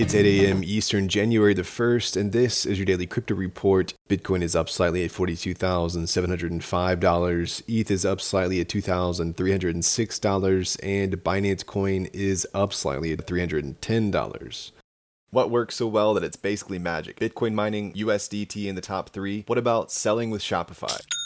It's 8 a.m. Eastern, January the 1st, and this is your daily crypto report. Bitcoin is up slightly at $42,705. ETH is up slightly at $2,306, and Binance Coin is up slightly at $310. What works so well that it's basically magic? Bitcoin mining, USDT in the top three. What about selling with Shopify?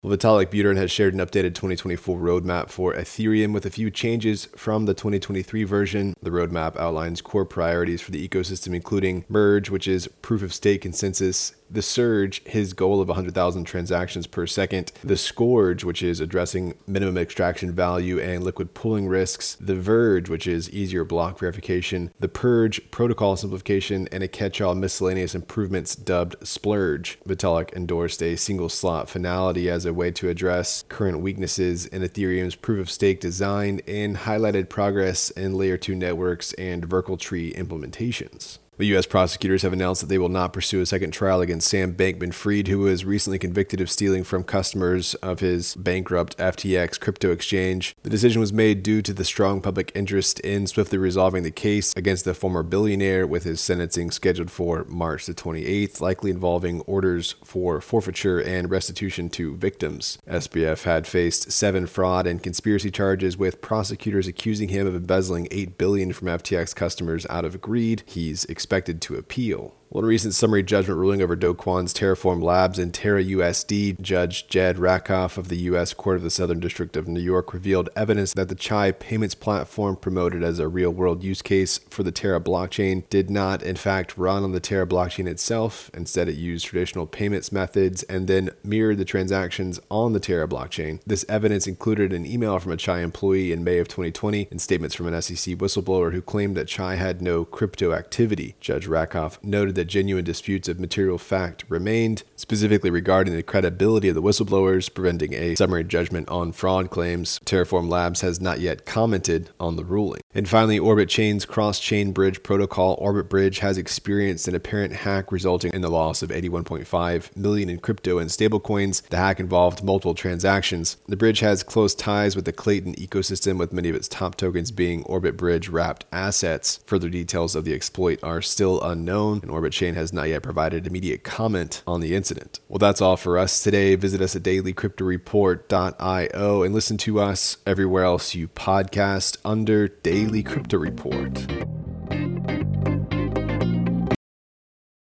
Well, Vitalik Buterin has shared an updated 2024 roadmap for Ethereum with a few changes from the 2023 version. The roadmap outlines core priorities for the ecosystem, including Merge, which is proof of stake consensus, the Surge, his goal of 100,000 transactions per second, the Scourge, which is addressing minimum extraction value and liquid pooling risks, the Verge, which is easier block verification, the Purge, protocol simplification, and a catch all miscellaneous improvements dubbed Splurge. Vitalik endorsed a single slot finality as a way to address current weaknesses in Ethereum's proof of stake design and highlighted progress in layer 2 networks and Verkle tree implementations. The U.S. prosecutors have announced that they will not pursue a second trial against Sam Bankman Fried, who was recently convicted of stealing from customers of his bankrupt FTX crypto exchange. The decision was made due to the strong public interest in swiftly resolving the case against the former billionaire, with his sentencing scheduled for March the 28th, likely involving orders for forfeiture and restitution to victims. SBF had faced seven fraud and conspiracy charges, with prosecutors accusing him of embezzling 8 billion from FTX customers out of greed. He's expected to appeal. One recent summary judgment ruling over Do Terraform Labs and Terra USD, Judge Jed Rakoff of the U.S. Court of the Southern District of New York revealed evidence that the Chai payments platform promoted as a real world use case for the Terra blockchain did not, in fact, run on the Terra blockchain itself. Instead, it used traditional payments methods and then mirrored the transactions on the Terra blockchain. This evidence included an email from a Chai employee in May of 2020 and statements from an SEC whistleblower who claimed that Chai had no crypto activity. Judge Rakoff noted that genuine disputes of material fact remained, specifically regarding the credibility of the whistleblowers, preventing a summary judgment on fraud claims. Terraform Labs has not yet commented on the ruling. And finally, Orbit Chain's cross chain bridge protocol, Orbit Bridge, has experienced an apparent hack resulting in the loss of 81.5 million in crypto and stablecoins. The hack involved multiple transactions. The bridge has close ties with the Klaytn ecosystem, with many of its top tokens being Orbit Bridge wrapped assets. Further details of the exploit are still unknown, and Orbit Chain has not yet provided immediate comment on the incident. Well, that's all for us today. Visit us at dailycryptoreport.io and listen to us everywhere else you podcast under Daily Crypto Report.